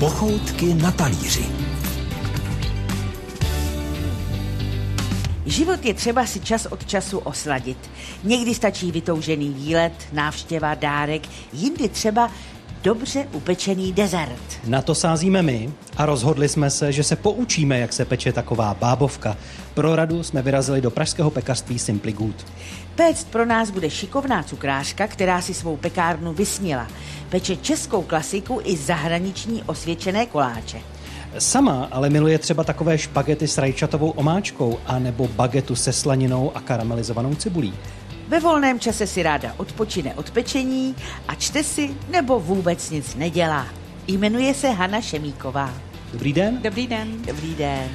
Pochoutky na talíři. Život je třeba si čas od času osladit. Někdy stačí vytoužený výlet, návštěva, dárek, jindy třeba dobře upečený dezert. Na to sázíme my a rozhodli jsme se, že se poučíme, jak se peče taková bábovka. Pro radu jsme vyrazili do pražského pekařství Simply Good. Péct pro nás bude šikovná cukrářka, která si svou pekárnu vysnila. Peče českou klasiku i zahraniční osvědčené koláče. Sama ale miluje třeba takové špagety s rajčatovou omáčkou a nebo bagetu se slaninou a karamelizovanou cibulí. Ve volném čase si ráda odpočine od pečení a čte si nebo vůbec nic nedělá. Jmenuje se Hana Šemíková. Dobrý den. Dobrý den. Dobrý den.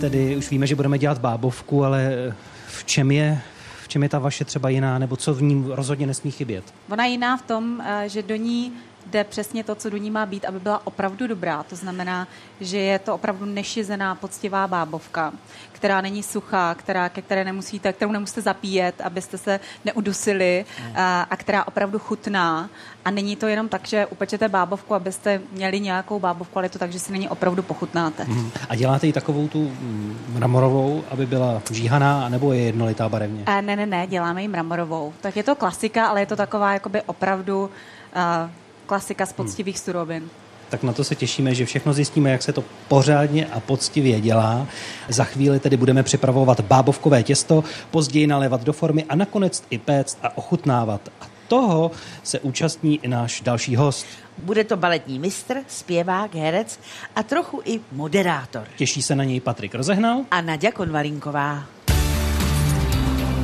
Tedy už víme, že budeme dělat bábovku, ale v čem je v čem je ta vaše třeba jiná, nebo co v ní rozhodně nesmí chybět? Ona je jiná v tom, eh, že do ní jde přesně to, co do ní má být, aby byla opravdu dobrá. To znamená, že je to opravdu nešizená, poctivá bábovka, která není suchá, která, ke které nemusíte, kterou nemusíte zapíjet, abyste se neudusili a, a která opravdu chutná. A není to jenom tak, že upečete bábovku, abyste měli nějakou bábovku, ale je to tak, že si není opravdu pochutnáte. Hmm. A děláte ji takovou tu mm, mramorovou, aby byla žíhaná, nebo je jednolitá barevně? A ne, ne, ne, děláme ji mramorovou. Tak je to klasika, ale je to taková jakoby opravdu uh, klasika z poctivých hmm. surovin. Tak na to se těšíme, že všechno zjistíme, jak se to pořádně a poctivě dělá. Za chvíli tedy budeme připravovat bábovkové těsto, později nalévat do formy a nakonec i péct a ochutnávat. A toho se účastní i náš další host. Bude to baletní mistr, zpěvák, herec a trochu i moderátor. Těší se na něj Patrik Rozehnal a Nadia Konvalinková.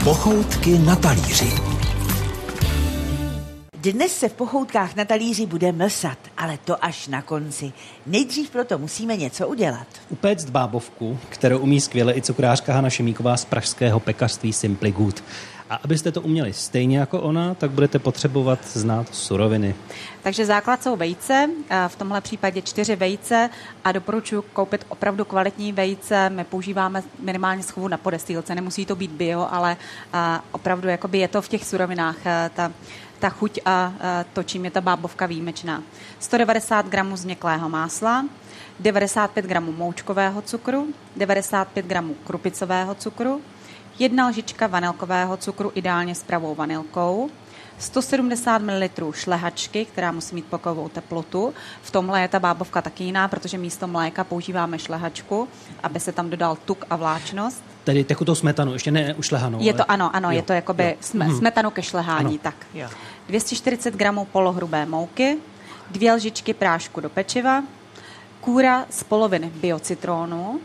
Pochoutky na talíři. Dnes se v pochoutkách na talíři bude mlsat, ale to až na konci. Nejdřív proto musíme něco udělat. Upéct bábovku, kterou umí skvěle i cukrářka Hana Šemíková z pražského pekařství Simply Good. A abyste to uměli stejně jako ona, tak budete potřebovat znát suroviny. Takže základ jsou vejce, v tomhle případě čtyři vejce a doporučuji koupit opravdu kvalitní vejce. My používáme minimálně schovu na podestýlce, nemusí to být bio, ale opravdu jakoby je to v těch surovinách. Ta ta chuť a to, čím je ta bábovka výjimečná. 190 gramů změklého másla, 95 gramů moučkového cukru, 95 gramů krupicového cukru, jedna lžička vanilkového cukru ideálně s pravou vanilkou, 170 ml šlehačky, která musí mít pokojovou teplotu. V tomhle je ta bábovka taky jiná, protože místo mléka používáme šlehačku, aby se tam dodal tuk a vláčnost. Tedy tekutou smetanu, ještě ne ušlehanou. Je to, ano, ano, jo, je to jakoby jo. Sme, mhm. smetanu ke šlehání, ano. tak. Jo. 240 gramů polohrubé mouky, dvě lžičky prášku do pečiva, kůra z poloviny biocitrónu,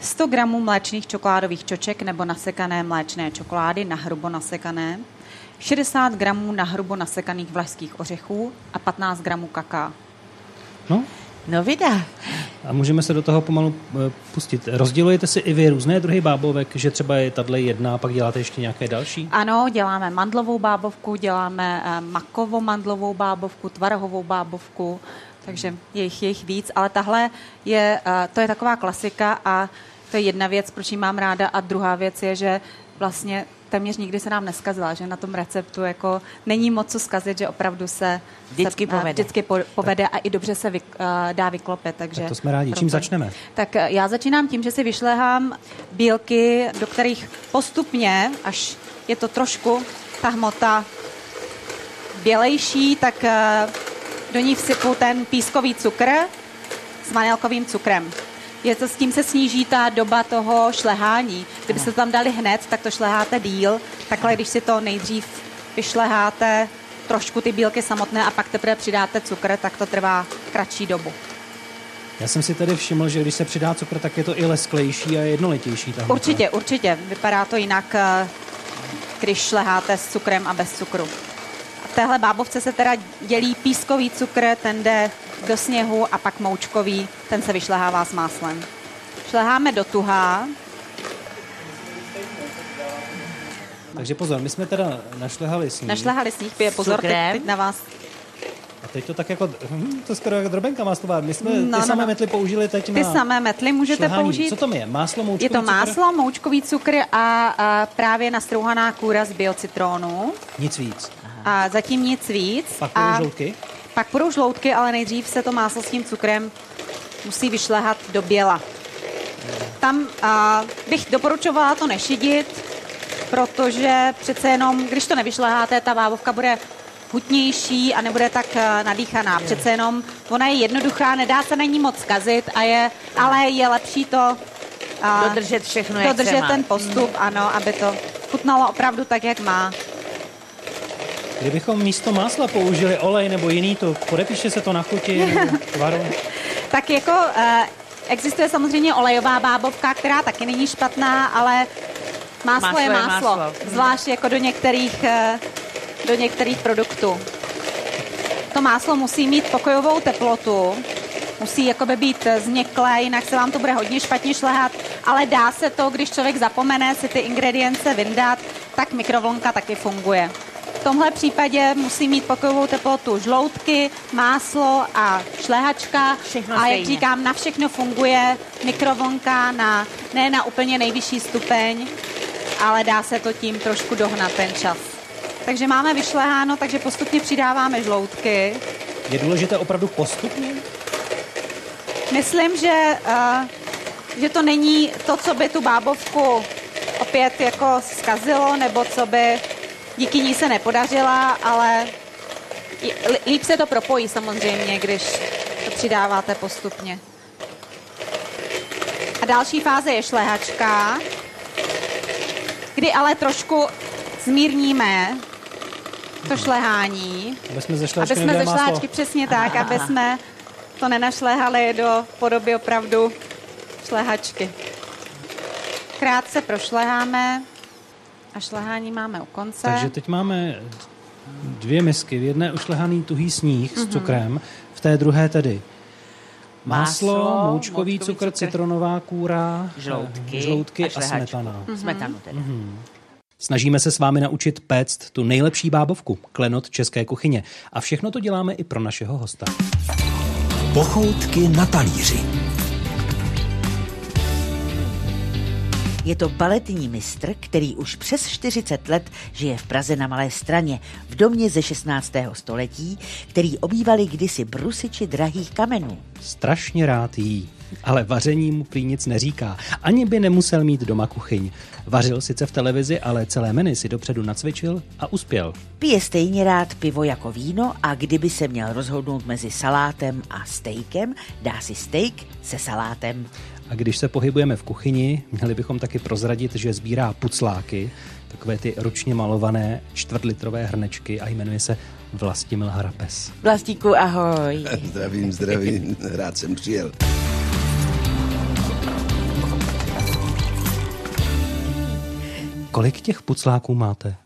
100 gramů mléčných čokoládových čoček nebo nasekané mléčné čokolády, na hrubo nasekané, 60 gramů na hrubo nasekaných vlašských ořechů a 15 gramů kaká. No, No vida. A můžeme se do toho pomalu eh, pustit. Rozdělujete si i vy různé druhy bábovek, že třeba je tahle jedna a pak děláte ještě nějaké další? Ano, děláme mandlovou bábovku, děláme eh, makovo-mandlovou bábovku, tvarohovou bábovku, takže je jich, je jich víc, ale tahle je, eh, to je taková klasika a to je jedna věc, proč ji mám ráda a druhá věc je, že vlastně téměř nikdy se nám neskazila, že na tom receptu jako není moc co skazit, že opravdu se vždycky se, povede, vždycky po, povede a i dobře se vy, uh, dá vyklopit. Takže tak to jsme rádi. Čím začneme? Tak já začínám tím, že si vyšlehám bílky, do kterých postupně, až je to trošku ta hmota bělejší, tak uh, do ní vsypu ten pískový cukr s vanilkovým cukrem je to, s tím se sníží ta doba toho šlehání. Kdybyste to tam dali hned, tak to šleháte díl. Takhle, když si to nejdřív vyšleháte trošku ty bílky samotné a pak teprve přidáte cukr, tak to trvá kratší dobu. Já jsem si tedy všiml, že když se přidá cukr, tak je to i lesklejší a jednolitější. Ta určitě, určitě. Vypadá to jinak, eh, když šleháte s cukrem a bez cukru. V téhle bábovce se teda dělí pískový cukr, ten jde do sněhu a pak moučkový, ten se vyšlehává s máslem. Šleháme do tuhá. Takže pozor, my jsme teda našlehali sníh. Našlehali sníh, pije pozor, teď, teď na vás a teď to tak jako, hm, to skoro jako drobenka maslová. My jsme no, ty no, samé no. metly použili teď Ty na samé metly můžete šlehání. použít. Co to je? Máslo, moučkový Je to cukr? máslo, moučkový cukr a, a právě nastrouhaná kůra z biocitrónu. Nic víc. Aha. A zatím nic víc. Pak a budou žloutky? Pak budou žloutky, ale nejdřív se to máslo s tím cukrem musí vyšlehat do běla. Tam a, bych doporučovala to nešidit, protože přece jenom, když to nevyšleháte, ta bábovka bude hutnější a nebude tak a, nadýchaná. Přece jenom ona je jednoduchá, nedá se na ní moc kazit, a je, ale je lepší to a, Dodržet všechno, jak dodržet má. ten postup, ano, aby to chutnalo opravdu tak, jak má. Kdybychom místo másla použili olej nebo jiný tuk, podepíše se to na chuti tvaru? Tak jako uh, existuje samozřejmě olejová bábovka, která taky není špatná, ale máslo, Máslo je máslo, máslo. zvlášť jako do některých, uh, do některých produktů. To máslo musí mít pokojovou teplotu, musí jakoby být změklé, jinak se vám to bude hodně špatně šlehat, ale dá se to, když člověk zapomene si ty ingredience vyndat, tak mikrovlnka taky funguje. V tomhle případě musí mít pokojovou teplotu žloutky, máslo a šlehačka. Všechno a jak říkám, na všechno funguje mikrovlnka, na, ne na úplně nejvyšší stupeň, ale dá se to tím trošku dohnat ten čas. Takže máme vyšleháno, takže postupně přidáváme žloutky. Je důležité opravdu postupně? Myslím, že, uh, že to není to, co by tu bábovku opět jako zkazilo, nebo co by díky ní se nepodařila, ale líp se to propojí samozřejmě, když to přidáváte postupně. A další fáze je šlehačka, kdy ale trošku zmírníme to šlehání, Aby jsme ze aby šláčky jsme ze šláčky přesně tak, aby jsme to nenašléhali do podoby opravdu šlehačky. Krátce prošleháme a šlehání máme u konce. Takže teď máme dvě misky. V jedné ušlehaný tuhý sníh Mhm. s cukrem, v té druhé tedy máslo, moučkový moučkový cukr, cukr, citronová kůra, Žloutky, eh, žloutky a, šlehačku. smetana. Smetanu teda. Snažíme se s vámi naučit péct tu nejlepší bábovku, klenot české kuchyně. A všechno to děláme i pro našeho hosta. Pochoutky na talíři. Je to baletní mistr, který už přes 40 let žije v Praze na Malé straně, v domě ze 16. století, který obývali kdysi brusiči drahých kamenů. Strašně rád jí, ale vaření mu prý nic neříká. Ani by nemusel mít doma kuchyň. Vařil sice v televizi, ale celé menu si dopředu nacvičil a uspěl. Pije stejně rád pivo jako víno a kdyby se měl rozhodnout mezi salátem a stejkem, dá si steak se salátem. A když se pohybujeme v kuchyni, měli bychom taky prozradit, že sbírá pucláky, takové ty ručně malované čtvrtlitrové hrnečky a jmenuje se Vlastimil Harapes. Vlastíku, ahoj. Zdravím, zdravím, rád jsem přijel. Kolik těch pucláků máte?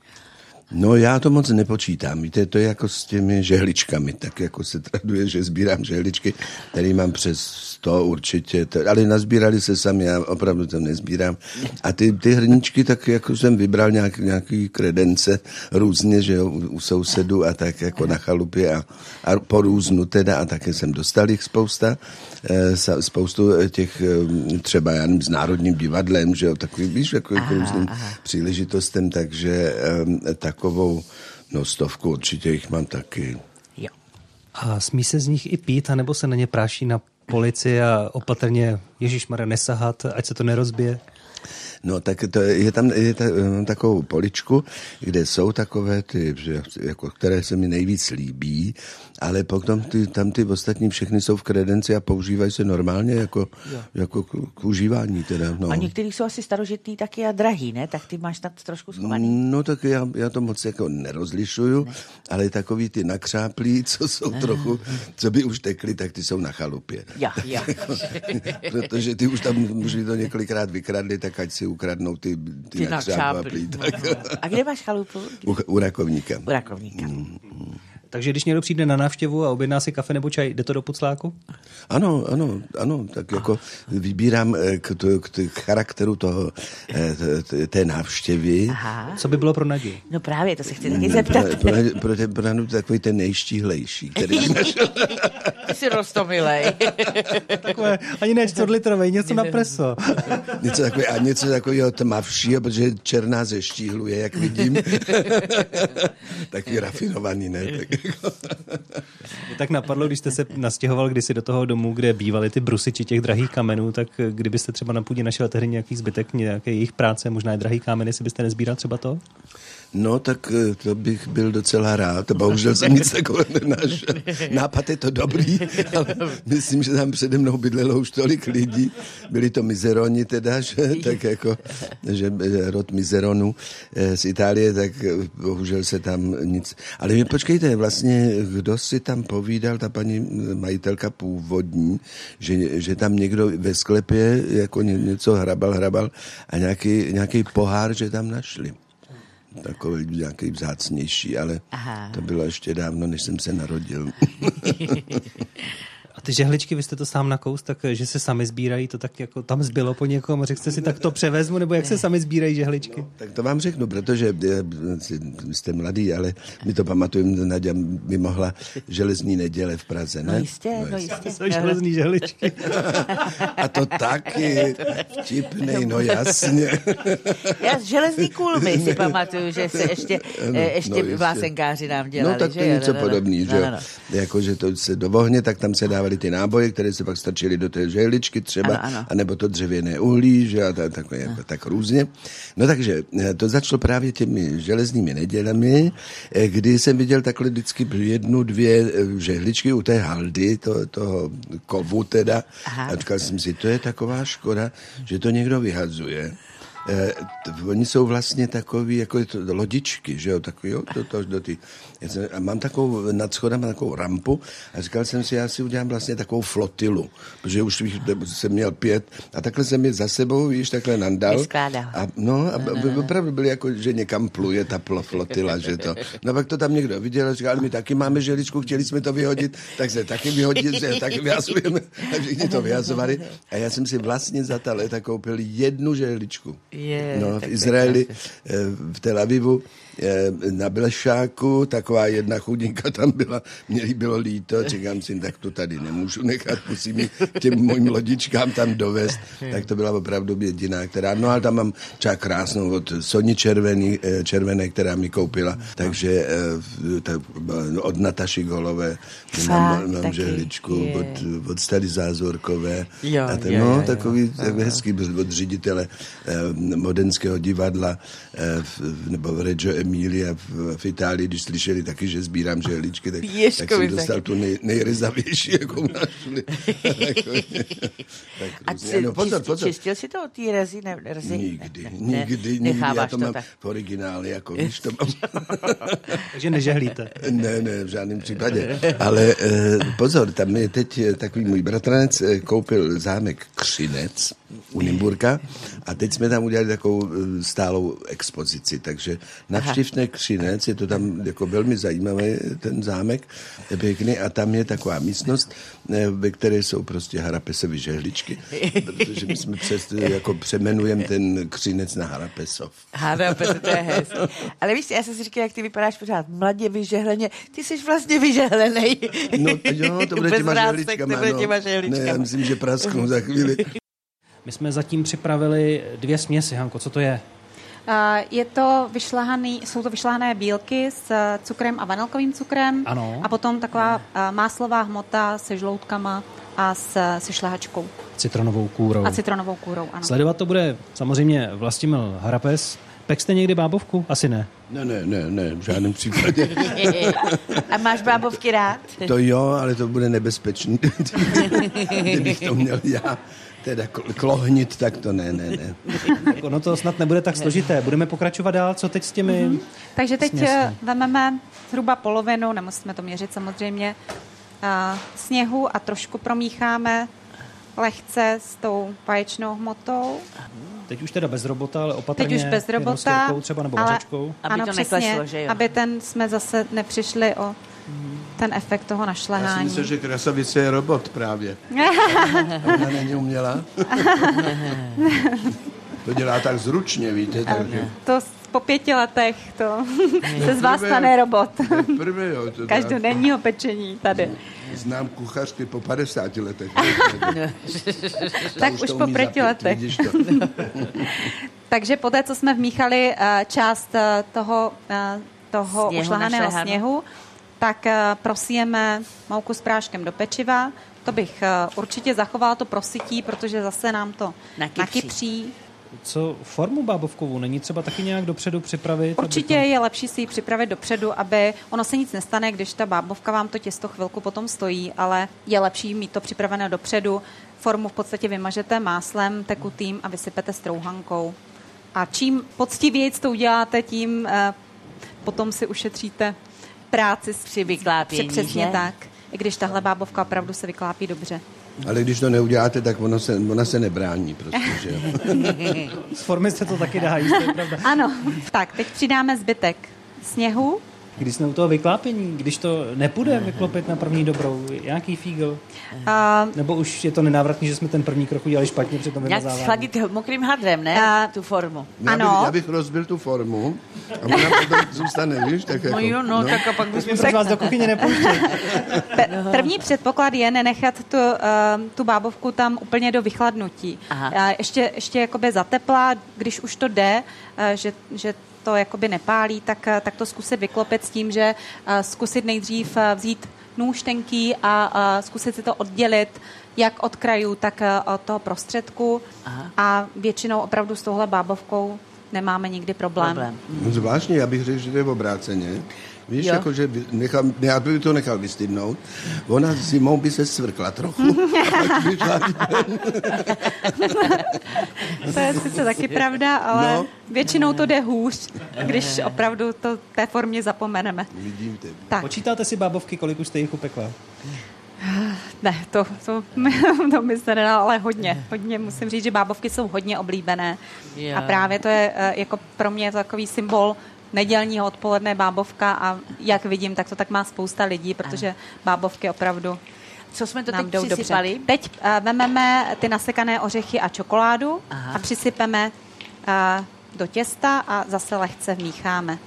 No já to moc nepočítám, víte, to je jako s těmi žehličkami, tak jako se traduje, že sbírám žehličky, tady mám přes 100 určitě, ale nazbírali se sami, já opravdu to nezbírám. A ty, ty hrníčky, tak jako jsem vybral nějak, nějaký kredence různě, že jo, u, u sousedů a tak jako na chalupě a, a po různu teda a také jsem dostal jich spousta, eh, spoustu těch eh, třeba já nevím, s Národním divadlem, že jo, takový, víš, jako k různým příležitostem, takže eh, takovou, no stovku určitě jich mám taky. Jo. A smí se z nich i pít, anebo se na ně práší na polici a opatrně Ježíš nesahat, ať se to nerozbije? No tak to je, je tam je ta, mám takovou poličku, kde jsou takové ty, jako, které se mi nejvíc líbí, ale potom ty, tam ty ostatní všechny jsou v kredenci a používají se normálně jako, jako k, k užívání teda. No. A některý jsou asi starožitný taky a drahý, ne? Tak ty máš snad trošku schovaný. No tak já, já to moc jako nerozlišuju, ne. ale takový ty nakřáplí, co jsou trochu, co by už tekly, tak ty jsou na chalupě. Jo, jo. Protože ty už tam už to několikrát vykradli, tak ať si ukradnou ty, ty, Ty nakřáplí. nakřáplí. Tak. A kde máš chalupu? U, u rakovníka. U rakovníka. Mm, To Takže když někdo přijde na návštěvu a objedná si kafe nebo čaj, jde to do Pucláku? Ano, ano, ano, tak jako vybírám eh, k, to, k, k charakteru toho, eh, t- té návštěvy. Aha. Co by bylo pro Nadí? No právě, to se chci taky zeptat. Pro, pro, pro, ten- pro Nadu takový ten nejštíhlejší, který. Ty jsi rostomilej. Takové, ani ne čtvrtlitrovej, něco na preso. něco takové, a něco takového tmavšího, protože černá ze štíhlu je, jak vidím. Taky rafinovaný, ne? Tak. Tak napadlo, když jste se nastěhoval kdysi do toho domu, kde bývaly ty brusiči těch drahých kamenů, tak kdybyste třeba na půdě našel tehdy nějaký zbytek nějaké jejich práce, možná i drahý kámen, jestli byste nezbíral třeba to? No, tak eh, to bych byl docela rád. Bohužel jsem nic takového nenašel. Nápad je to dobrý, ale myslím, že tam přede mnou bydlelo už tolik lidí. Byli to mizeroni teda, že, tak jako, že rod mizeronů eh, z Itálie, tak eh, bohužel se tam nic... Ale vy počkejte, vlastně, kdo si tam povídal, ta paní majitelka původní, že, že tam někdo ve sklepě jako ně- něco hrabal, hrabal a nějaký, nějaký pohár, že tam našli takový nějaký vzácnější, ale Aha. To bylo ještě dávno, než jsem se narodil. Ty žehličky, vy jste to sám nakous, tak že se sami sbírají, to tak jako tam zbylo po někom, řekl jste si, tak to převezmu, nebo jak se sami sbírají žehličky? tak to vám řeknu, protože eh, jste mladý, ale my to pamatujeme, Nadia mi mohla železní neděle v Praze, ne? No jistě, no jistě. Jsou železný žehličky. A to taky vtipnej, no jasně. Já z železný kulmy si pamatuju, že se ještě, eh, ještě no, jistě. vásenkáři nám dělali. No tak to že je něco No, no, no. podobný, No, že jo. no, no. Jako, že to se do ohně, tak tam se dávaly ty náboje, které se pak strčily do té žehličky třeba, Ano, ano. anebo to dřevěné uhlí, že a tak, tak, tak různě. No takže eh, to začalo právě těmi železnými nedělemi, eh, kdy jsem viděl takhle vždycky jednu, dvě eh, žehličky u té haldy, to, toho kovu teda. Aha. A říkal jsem si, to je taková škoda, že to někdo vyhazuje. Eh, t- oni jsou vlastně takový, jako je to lodičky, že jo, takový, jo, to, to, do ty, já jsem, a mám takovou, nad schodem takovou rampu a říkal jsem si, já si udělám vlastně takovou flotilu, protože už bych, jsem měl pět a takhle jsem je za sebou, víš, takhle nandal. Vyskládal. A, no, a no, no, opravdu byly jako, že někam pluje ta flotila, že to. No pak to tam někdo viděl a říkal, my taky máme želičku, chtěli jsme to vyhodit, tak se taky vyhodit, že taky vyhazujeme. A všichni to vyhazovali. A já jsem si vlastně za ta léta koupil jednu žehličku. Je, no, v tak Izraeli, eh, v Tel Avivu, eh, na Blešáku, taková jedna chudinka tam byla, mě bylo líto, říkám si, tak to tady nemůžu nechat, musím ji těm mojim lodičkám tam dovést. Tak to byla opravdu jediná, která, no ale tam mám třeba krásnou od Soni Červený, eh, Červené, která mi koupila, takže eh, ta, od Nataši Golové Fakt, mám, mám žehličku, je. od, od Stady Zázorkové. Jo, a ten, jo, no, jo, jo. takový tak hezký od ředitele eh, modenského divadla eh, v, nebo v Reggio Emilia v, v Itálii, když slyšeli taky, že sbírám žehličky, tak, tak jsem dostal tu nej, nejryzavější, jakou našli. tak A různě. no, pozor, pozor. čistil si to od té rezy? Ne, rezy? Nikdy, Ne, nikdy, nikdy. Já necháváš to to mám tak. v originále, jako víš, to mám. Takže nežehlíte. Ne, ne, v žádném případě. Ale eh, pozor, tam je teď eh, takový můj bratranec eh, koupil zámek Křinec u Nymburka a teď jsme tam udělali takovou eh, stálou expozici, takže navštivte Křinec, je to tam jako velmi zajímavý ten zámek, je pěkný a tam je taková místnost, eh, ve které jsou prostě harapesovy žehličky, protože my jsme přes, jako přemenujeme ten Křinec na Harapesov. Hádám, to je hezký. Ale víš, já jsem si říkal, jak ty vypadáš pořád mladě, vyžehleně. Ty jsi vlastně vyžehlenej. No jo, to bude Bez těma žehličkama. no. Ne, já myslím, že prasknu za chvíli. My jsme zatím připravili dvě směsi, Hanko, co to je? Je to vyšlehaný, jsou to vyšlehané bílky s eh, cukrem a vanilkovým cukrem. Ano. A potom taková eh, máslová hmota se žloutkama a s, se šlehačkou. Citronovou kůrou. A citronovou kůrou, ano. Sledovat to bude samozřejmě Vlastimil Harapes. Pek jste někdy bábovku? Asi ne. Ne, ne, ne, ne, v žádném případě. A máš bábovky rád? To jo, ale to bude nebezpečný. Kdybych to měl já teda kl- klohnit, tak to ne, ne, ne. Tak ono to snad nebude tak složité. Budeme pokračovat dál, co teď s těmi... Mm-hmm. Takže teď Směsí. eh, vezmeme zhruba polovinu, nemusíme to měřit samozřejmě, a sněhu a trošku promícháme lehce s tou vaječnou hmotou. Teď už teda bez robota, ale opatrně. Teď už bez robota, třeba nebo ale- vařečkou. Aby to nekleslo, že jo? Aby ten jsme zase nepřišli o ten efekt toho Já si našlehání. myslím, že krasavice je robot právě. Ona není umělá. To dělá tak zručně, víte, takže... To po pěti letech to se z vás stane robot. Prvé, jo. To Každodenního pečení tady. Znám kuchařky po 50 letech. Tak už už po pěti letech. Takže poté, co jsme vmíchali eh, část eh, toho, eh, toho Sněhu ušlehaného sněhu, tak prosijeme mouku s práškem do pečiva. To bych určitě zachovala to prosytí, protože zase nám to Nakypří. nakypří. Co formu bábovkovou? Není třeba taky nějak dopředu připravit? Určitě abychom- je lepší si ji připravit dopředu, aby ono se nic nestane, když ta bábovka vám to těsto chvilku potom stojí, ale je lepší mít to připravené dopředu. Formu v podstatě vymažete máslem tekutým a vysypete strouhankou. A čím poctivějíc to uděláte, tím eh, potom si ušetříte práci s Při vyklápění, Přesně že? tak. I když tahle bábovka opravdu se vyklápí dobře. Ale když to neuděláte, tak ono se, ona se nebrání prostě, že jo. Z formy se to taky dá jíst, to je pravda. Ano, tak teď přidáme zbytek sněhu. Když jsme u toho vyklápění, když to nepůjde vyklopit na první dobrou, nějaký fígl? A Nebo už je to nenávratný, že jsme ten první krok udělali špatně při tom vymazávání? schladit mokrým hadrem, ne? A- tu formu. Já bych, Ano. já bych rozbil tu formu a ona potom zůstane, víš, tak jako... No jo, no, tak a pak bychom Prosím vás do kuchyně nepouštět. Pe- První předpoklad je nenechat tu, uh, tu bábovku tam úplně do vychladnutí. Aha. Uh, ještě, ještě jakoby zateplá, když už to jde, uh, že, že to jakoby nepálí, tak, uh, tak to zkusit vyklopit s tím, že uh, zkusit nejdřív uh, vzít nůž tenký a zkusit si to oddělit jak od krajů, tak od toho prostředku. Aha. A většinou opravdu s touhle bábovkou nemáme nikdy problém. Problém. Zvláštně, já bych řekl, že to je obráceně. Víš, Jo. jako, že by nechal, já bych to nechal vystydnout. Ona zimou by se svrkla trochu. To je sice taky pravda, ale No. většinou to jde hůř, když opravdu to té formě zapomeneme. Vidím tebe. Tak, Počítáte si bábovky, kolik už jste jich upekla? ne, to, to, to mi se nedá, ale hodně. Hodně musím říct, že bábovky jsou hodně oblíbené. Jo. A právě to je eh, jako pro mě takový symbol nedělního odpoledne bábovka a jak vidím, tak to tak má spousta lidí, protože bábovky opravdu Co jsme to nám teď jdou dobře. přisypali? Teď uh, vememe ty nasekané ořechy a čokoládu Aha. a přisypeme uh, do těsta a zase lehce vmícháme.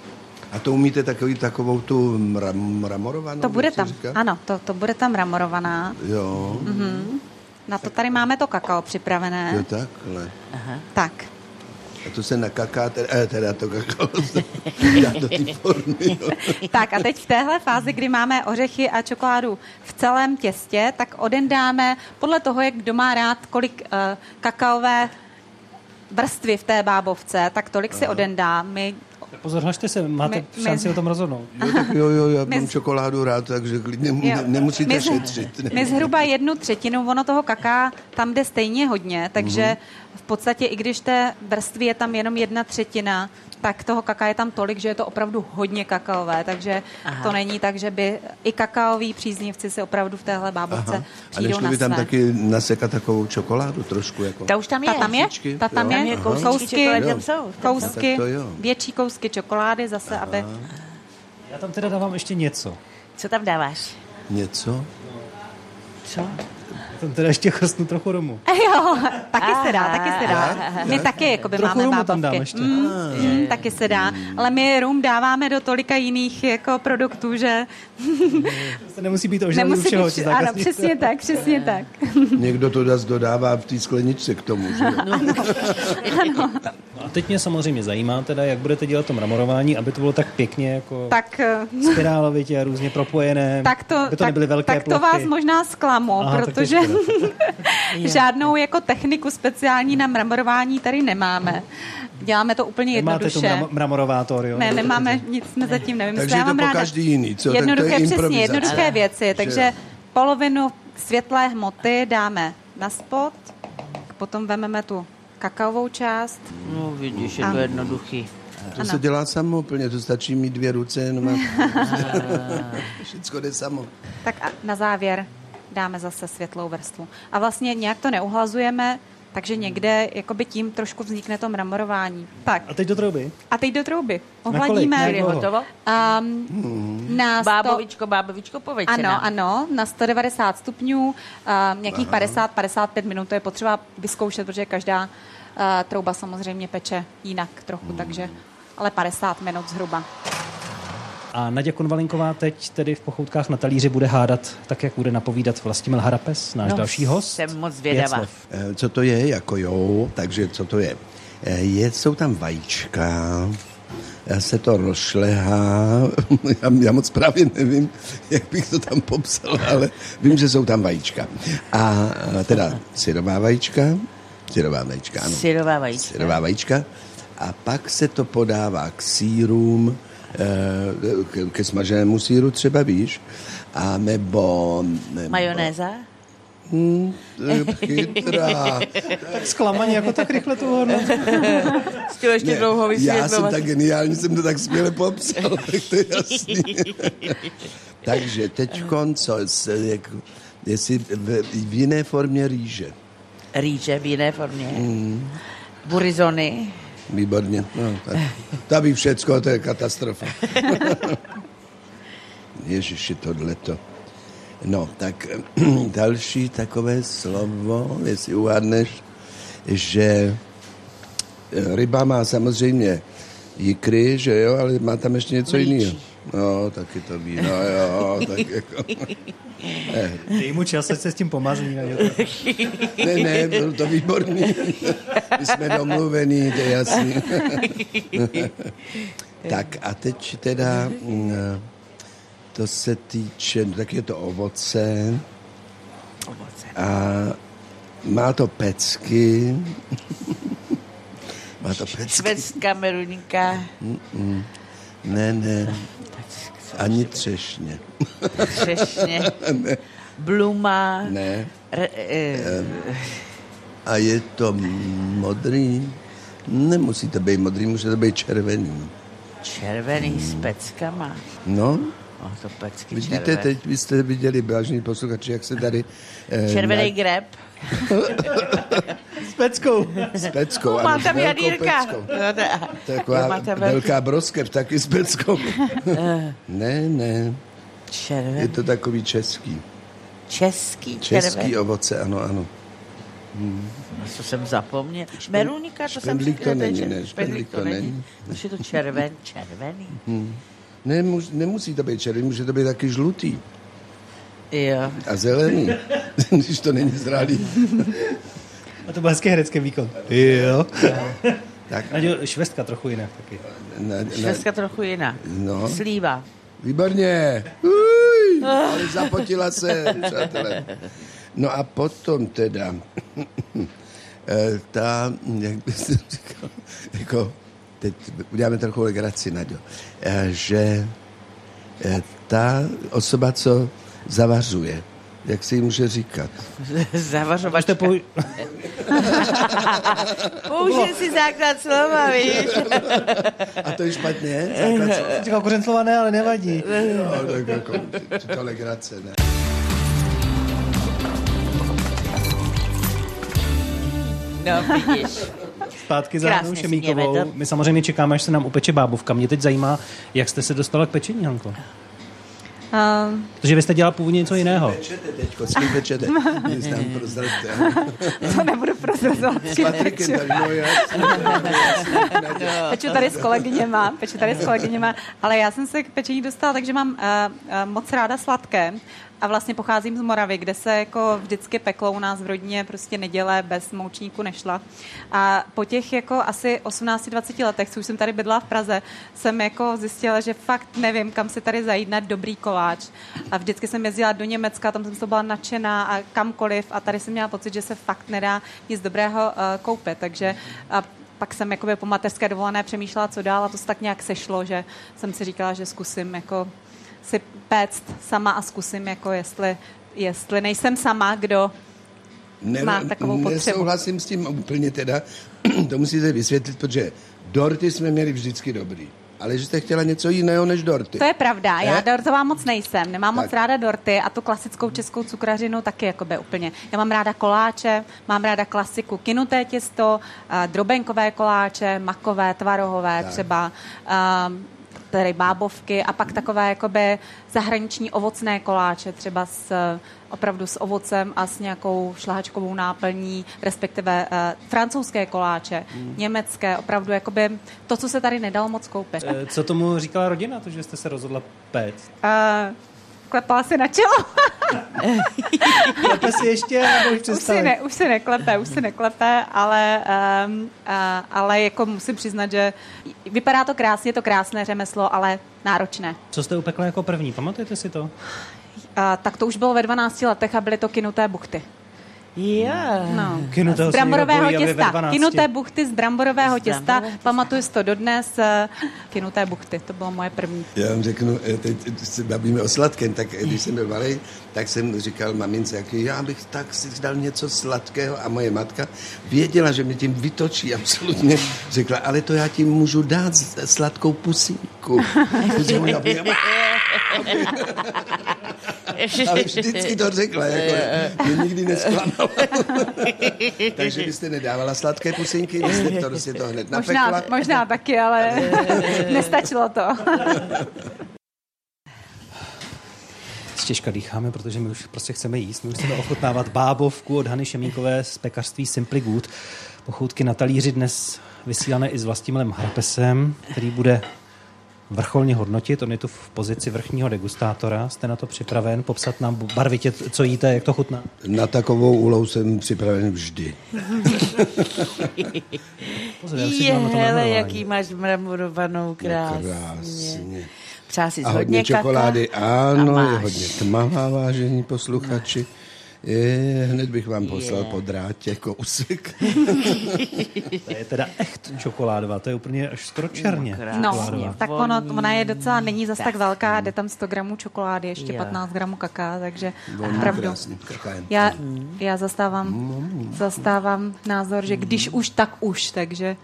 A to umíte takový, takovou tu mra, mramorovanou? To bude tam, říká? ano, to, to bude tam ramorovaná. Jo, Na to tady máme to kakao připravené. jo takhle. Tak, A to se nakaká, teda, eh, teda to kakao se dá do té formy. Jo. tak a teď v téhle fázi, kdy máme ořechy a čokoládu v celém těstě, tak odendáme podle toho, jak kdo má rád, kolik uh, kakaové vrstvy v té bábovce, tak tolik si odendá. My Pozor, hlašte se, máte my- šanci o tom rozhodnout. Jo, tak jo, jo, já mám z- čokoládu rád, takže klidně ne, nemusíte My z- šetřit. My zhruba jednu třetinu, ono toho kaká tam jde stejně hodně, takže Mhm. v podstatě i když té vrstvy je tam jenom jedna třetina, tak toho kaká je tam tolik, že je to opravdu hodně kakaové, takže Aha. to není tak, že by i kakaoví příznivci si opravdu v téhle bábovce Aha. A přijdou nešlo na by tam své. taky nasekat takovou čokoládu trošku? Jako. Ta už tam je. Ta tam je, ta tam jo. je, Aha. kousky, Jo. jsou. Kousky, větší kousky čokolády zase, aby... Já tam teda dávám ještě něco. Co tam dáváš? Něco? Co? Tam teda ještě chrstnu trochu rumu. Jo, taky se dá, taky se dá. My taky jakoby Trochu máme tam dám ještě. Mm, mm, taky se dá. Ale my rum dáváme do tolika jiných jako produktů, že To nemusí být ožralý u nemusí všeho. být... Ano, přesně tak, přesně tak. Někdo to das dodává v té skleničce k tomu, že? jo? No A teď mě samozřejmě zajímá teda, jak budete dělat to mramorování, aby to bylo tak pěkně jako Tak, eh, spirálovitě a různě propojené, tak to, aby to tak, nebyly velké tak to vás možná zklamu, Aha, protože žádnou jako techniku speciální na mramorování tady nemáme. Děláme to úplně tu jednoduše. mram- mramorovátor, jo? Ne, nemáme, nic jsme zatím nevymysleli. Takže Já je to mám po ráda každý jiný, co? Tak to je Jednoduché, přesně, improvizace. jednoduché věci. Že Takže polovinu světlé hmoty dáme na spod, potom vezmeme tu kakaovou část. No vidíš, je A- to jednoduchý. To Ano. se dělá samo úplně, to stačí mít dvě ruce, jenom a... Všecko jde samo. Tak a na závěr dáme zase světlou vrstvu. A vlastně nějak to neuhlazujeme, takže někde jakoby tím trošku vznikne to mramorování. Tak, A teď do trouby. a teď do trouby. Ohladíme. Na Je hotovo? Um, na sto- Bábovičko, bábovičko, povedte ano, ano, na 190 stupňů, uh, nějakých 50-55 minut, to je potřeba vyzkoušet, protože každá trouba samozřejmě peče jinak trochu, Hmm. takže ale 50 minut zhruba. A Naděja Konvalinková teď tedy v pochoutkách na talíři bude hádat, tak jak bude napovídat Vlastimil Harapes, náš No, další host. jsem moc zvědavá. Eh, Co to je? Jako jo, takže co to je? Eh, je jsou tam vajíčka, já se to rozšlehá, já, já moc právě nevím, jak bych to tam popsal, ale vím, že jsou tam vajíčka. A a teda syrová vajíčka, syrová vajíčka, ano. Syrová vajíčka. Syrová vajíčka. A pak se to podává k sírům, eh, ke, ke smaženému síru třeba, víš, a nebo... nebo Majonéza? Hmm, chytrá. Tak zklamaní, jako tak rychle tu hodnotu. Chtěl ještě dlouho já jsem vysvětlovat. tak geniální, jsem to tak skvěle popsal, tak to je jasný. Takže teď co, s- jak, jestli v, v jiné formě rýže. Rýže v jiné formě. Hmm. Burizony. Výborně. No, tak, to by všecko, to je katastrofa. Ježiši, tohleto. No, tak další takové slovo, jestli uhádneš, že eh, ryba má samozřejmě jikry, že jo, ale má tam ještě něco jiného. No, taky to ví, no jo, tak jako... Dej mu čas, ať se s tím. Nadějo. Ne, ne, byl to výborný. My jsme domluvení, to je jasný. tak a teď teda, mm, to se týče, no, tak je to ovoce Ovoce. a má to pecky. má to pecky. Švédská meruňka. Ne, ne, ani třešně. Třešně. Bluma. Ne. Re, eh, A je to modrý. Nemusí to být modrý, může to být červený. červený s peckama. No, O, to pecky Vidíte, červený. teď vy jste viděli, vážení posluchači, jak se tady... Eh, Červený na- greb. S peckou. S peckou. No, ano, má s tam jadírka. peckou. No, taková velká broskev, taky s peckou. ne, ne, Červený. je to takový český. Český, Český červený. ovoce, ano, ano. Co jsem zapomněl. Meruňka, to jsem špendlík to není, je ne, špendlík to není. Už je to červen, červený. Ne, muž, nemusí to být červený, může to být taky žlutý Jo. a zelený, když to není zralý. A to byl hezký herecký výkon. Jo. Tak, Nadějo, švestka trochu jinak taky. na, na, Švestka trochu jiná. No. Slíva. Výborně. Uj, ale zapotila se, přátelé. No a potom teda, eh, ta, jak bych říkal, jako, teď uděláme trochu legraci, Naďo, eh, že eh, ta osoba, co zavařuje, jak se jí může říkat? Zavařovačka. Můžete pou... Použij si základ slova, víš? A to je špatně? Základ slova? Říkal kořen slova ne, ale nevadí. No, tak jako, to legrace, ne? No, vidíš. Zpátky za Krásně Hanou Šemíkovou. My samozřejmě čekáme, až se nám upeče bábovka. Mě teď zajímá, jak jste se dostala k pečení, Hanko. Um, Protože vy jste dělala původně něco jiného. Teďko, to nebudu prozrazovat. S Patrikem tady, no jasně. Peču tady s kolegyněma, peču tady s kolegyněma, ale já jsem se k pečení dostala, takže mám uh, uh, moc ráda sladké a vlastně pocházím z Moravy, kde se jako vždycky peklo u nás v rodině prostě neděle bez moučníku nešla. A po těch jako asi 18-20 letech, co už jsem tady bydla v Praze, jsem jako zjistila, že fakt nevím, kam se tady zajít na dobrý koláč. A vždycky jsem jezdila do Německa, tam jsem to byla nadšená a kamkoliv a tady jsem měla pocit, že se fakt nedá nic dobrého uh, koupit. Takže a pak jsem jakoby po mateřské dovolené přemýšlela, co dál a to se tak nějak sešlo, že jsem si říkala, že zkusím jako si péct sama a zkusím, jako jestli, jestli nejsem sama, kdo Ne, Má takovou potřebu. Nesouhlasím s tím úplně teda, to musíte vysvětlit, protože dorty jsme měli vždycky dobrý. ale že jste chtěla něco jiného než dorty. To je pravda, já Ne? dortová moc nejsem, nemám moc Tak. ráda dorty a tu klasickou českou cukrařinu taky jakoby úplně. Já mám ráda koláče, mám ráda klasiku kinuté těsto, a drobenkové koláče, makové, tvarohové Tak. třeba, um, tedy bábovky a pak takové jakoby zahraniční ovocné koláče, třeba s opravdu s ovocem a s nějakou šlahačkovou náplní, respektive uh, francouzské koláče, Hmm. německé, opravdu jakoby to, co se tady nedalo moc koupit. Eh, Co tomu říkala rodina, to, že jste se rozhodla péct? Uh, klepala si na čelo. Klepe si ještě, nebo už už, si ne, už si neklepe, už si neklepe, ale, um, uh, ale jako musím přiznat, že vypadá to krásně, je to krásné řemeslo, ale náročné. Co jste upekla jako první, pamatujete si to? Uh, tak to už bylo ve 12 letech a byly to kinuté buchty. Yeah. No. Z bramborového těsta. 12. Kinuté buchty z bramborového Z těsta. Pamatuju si to dodnes. eh, Kinuté buchty, to bylo moje první. Já vám řeknu, eh, teď se bavíme o sladkém, tak eh, když jsem byl malý, tak jsem říkal mamince, jak já bych tak si dal něco sladkého a moje matka věděla, že mě tím vytočí absolutně. Řekla, ale to já ti můžu dát sladkou byla- ale vždycky to řekla, jako, mě nikdy nesklamala. Takže byste nedávala sladké pusinky, vy jste to, jste to hned Možná, napekla. možná taky, ale nestačilo to. Těžka dýcháme, protože my už prostě chceme jíst. My už chceme ochutnávat bábovku od Hany Šemíkové z pekařství Simply Good. Pochoutky na talíři dnes vysílané i s Vlastimilem Harpesem, který bude vrcholně hodnotit. On je tu v pozici vrchního degustátora. Jste na to připraven popsat nám barvitě, co jíte, jak to chutná? Na takovou úlohu jsem připraven vždy. Pozor, Je, hele, jaký máš mramorovanou krásně. Krásně. Přál si A hodně, hodně čokolády, kaka ano, a je hodně tmavá, vážení posluchači. Je, hned bych vám poslal po drátě kousek. To je teda echt čokoládová, to je úplně až skoro černě. No, tak ono, ona je docela, není zas tak velká, jde tam 100 gramů čokolády, ještě Jo. 15 gramů kaká, takže Voní opravdu. krásně. Já, já zastávám, zastávám názor, že když už, tak už, takže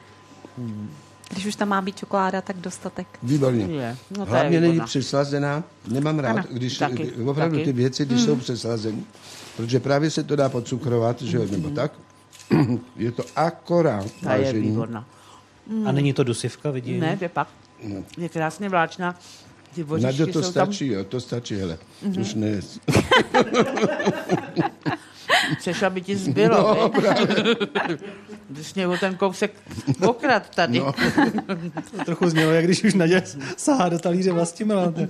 když už tam má být čokoláda, tak dostatek. Výborně. Je, no to je Hlavně není přeslazená. Nemám rád, Ano, když taky, opravdu taky. ty věci, když jsou přeslazené. Protože právě se to dá podcukrovat, že jo, nebo tak. Je to akorát, Ta je výborná. A není to dusivka, vidím? Ne, je pak. Je krásně vláčná. Ty Na to stačí, jo, to stačí, hele. Už ne. tam, přešla by ti zbylo. No? Když mě o ten kousek okrad tady. No. To trochu znělo, jak když už Naděja sahá do talíře Vlastimila.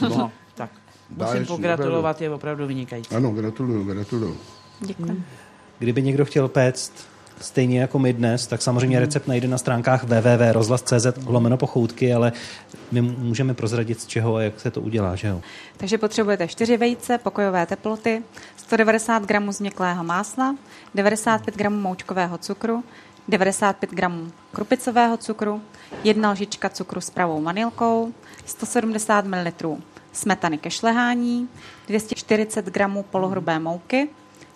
No, tak. Musím pogratulovat, je opravdu vynikající. Ano, gratuluju, gratuluju. Děkuji. Kdyby někdo chtěl péct stejně jako my dnes, tak samozřejmě recept najde na stránkách www.rozhlas.cz lomeno pochoutky, ale my můžeme prozradit z čeho a jak se to udělá, že jo? Takže potřebujete 4 vejce pokojové teploty, 190 gramů změklého másla, 95 gramů moučkového cukru, 95 gramů krupicového cukru, jedna lžička cukru s pravou vanilkou, 170 ml smetany ke šlehání, 240 gramů polohrubé mouky,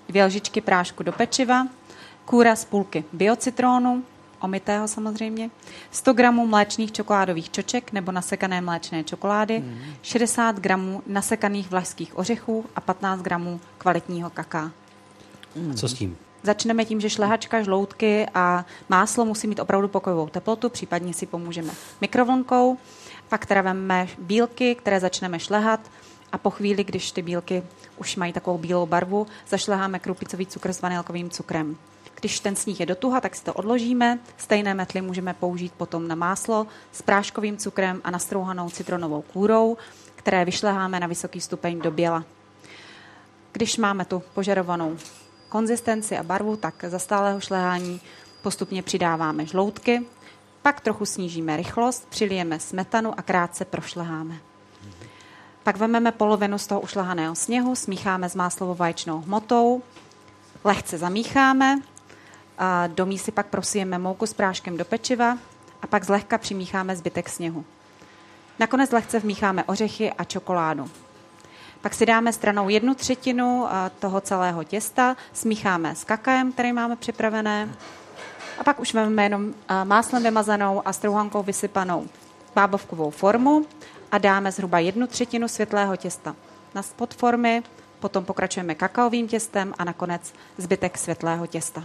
dvě lžičky prášku do pečiva, kůra z půlky biocitrónu, omitého samozřejmě, 100 gramů mléčných čokoládových čoček nebo nasekané mléčné čokolády, 60 gramů nasekaných vlašských ořechů a 15 gramů kvalitního kaká. A co s tím? Začneme tím, že šlehačka, žloutky a máslo musí mít opravdu pokojovou teplotu, případně si pomůžeme mikrovlnkou. Pak teda vezmeme bílky, které začneme šlehat a po chvíli, když ty bílky už mají takovou bílou barvu, zašleháme krupicový cukr s vanilkovým cukrem. Když ten sníh je do tuha, tak si to odložíme. Stejné metly můžeme použít potom na máslo s práškovým cukrem a nastrouhanou citronovou kůrou, které vyšleháme na vysoký stupeň do běla. Když máme tu požadovanou konzistenci a barvu, tak za stálého šlehání postupně přidáváme žloutky, pak trochu snížíme rychlost, přilijeme smetanu a krátce prošleháme. Pak vezmeme polovinu z toho ušlehaného sněhu, smícháme s máslovou vaječnou hmotou, lehce zamícháme, a do mísy pak prosijeme mouku s práškem do pečiva a pak zlehka přimícháme zbytek sněhu. Nakonec lehce vmícháme ořechy a čokoládu. Pak si dáme stranou jednu třetinu a, toho celého těsta, smícháme s kakaem, který máme připravené, A pak už vezmeme jenom a, máslem vymazanou a strouhankou vysypanou bábovkovou formu a dáme zhruba jednu třetinu světlého těsta na spod formy, potom pokračujeme kakaovým těstem a nakonec zbytek světlého těsta.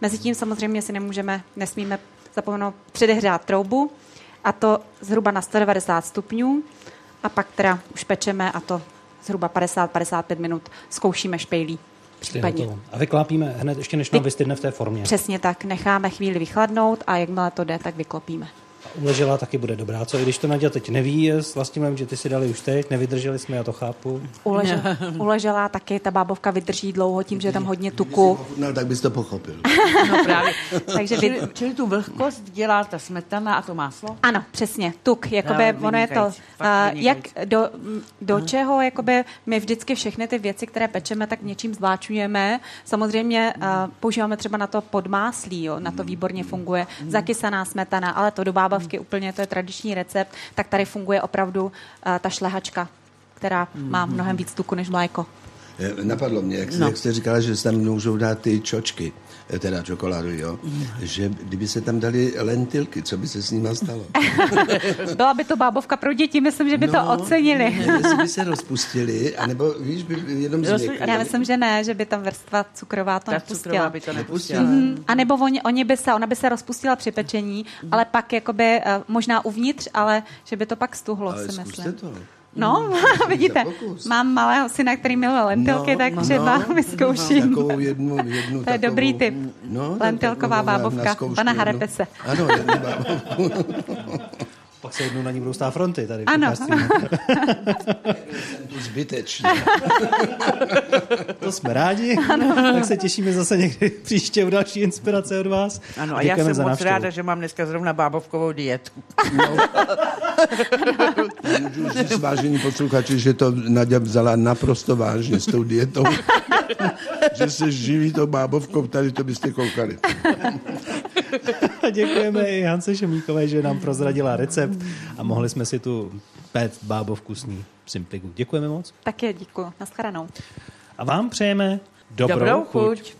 Mezitím samozřejmě si nemůžeme, nesmíme zapomenout předehřát troubu a to zhruba na 190 stupňů a pak teda už pečeme a to zhruba 50-55 minut zkoušíme špejlí. Případně. A vyklápíme hned, ještě než nám vystydne v té formě. Přesně tak, necháme chvíli vychladnout a jakmile to jde, tak vyklopíme. Uležela taky bude dobrá. Co i když to Nadia teď neví s Vlastimem, že ty si dali už teď, nevydrželi jsme, já to chápu. Uležela, uležela taky, ta bábovka vydrží dlouho tím, že je tam hodně tuku. No, tak bys to pochopil. No právě. Takže vy, Čili, čili tu vlhkost dělá ta smetana a to máslo? Ano, přesně, tuk, jakoby, No, ono je to, uh, jak do, do čeho, jakoby, my vždycky všechny ty věci, které pečeme, tak něčím zvláčujeme. Samozřejmě uh, používáme třeba na to podmáslí, jo, na to výborně funguje, zakysaná smetana, ale to do bábavky úplně, to je tradiční recept, tak tady funguje opravdu uh, ta šlehačka, která má mnohem víc tuku než mléko. Eh, Napadlo mě, jak, No. no. jak jste říkala, že se tam můžou dát ty čočky, eh, teda čokoládu, jo? Že kdyby se tam dali lentilky, co by se s nima stalo? Byla by to bábovka pro děti, myslím, že by to ocenili. Ne, jestli by se rozpustili, anebo víš, by jenom Rozpu- změkli. Já myslím, že ne, že by tam vrstva cukrová to Ta nepustila. cukrová by to nepustila. Mhm. A nebo oni, oni by se, ona by se rozpustila při pečení, ale pak jakoby uh, možná uvnitř, ale že by to pak stuhlo, Ale si myslím. to. No, vidíte, Za pokus. mám malého syna, který miluje lentilky, tak třeba vyzkouším. Takovou jednu, jednu To je takovou, dobrý tip. No, Lentilková bábovka pana. Harepese. Ano, jednu bábovku. Pak se jednou na ní budou stát fronty tady. v Ano. Jsem tu zbytečně. To jsme rádi. Tak se těšíme zase někdy příště u další inspirace od vás. Ano, a já jsem za moc návštěvu. ráda, že mám dneska zrovna bábovkovou dietu. Můžu říct, vážení posluchači, že to Nadia vzala naprosto vážně s tou dietou. že se živí tou bábovkou, tady to byste koukali. A děkujeme i Hance Šemíkové, že nám prozradila recept a mohli jsme si tu pét bábovku s ní Simpligu. Děkujeme moc. Tak je, děkuji. Naschledanou. A vám přejeme dobrou, Dobrou chuť. chuť.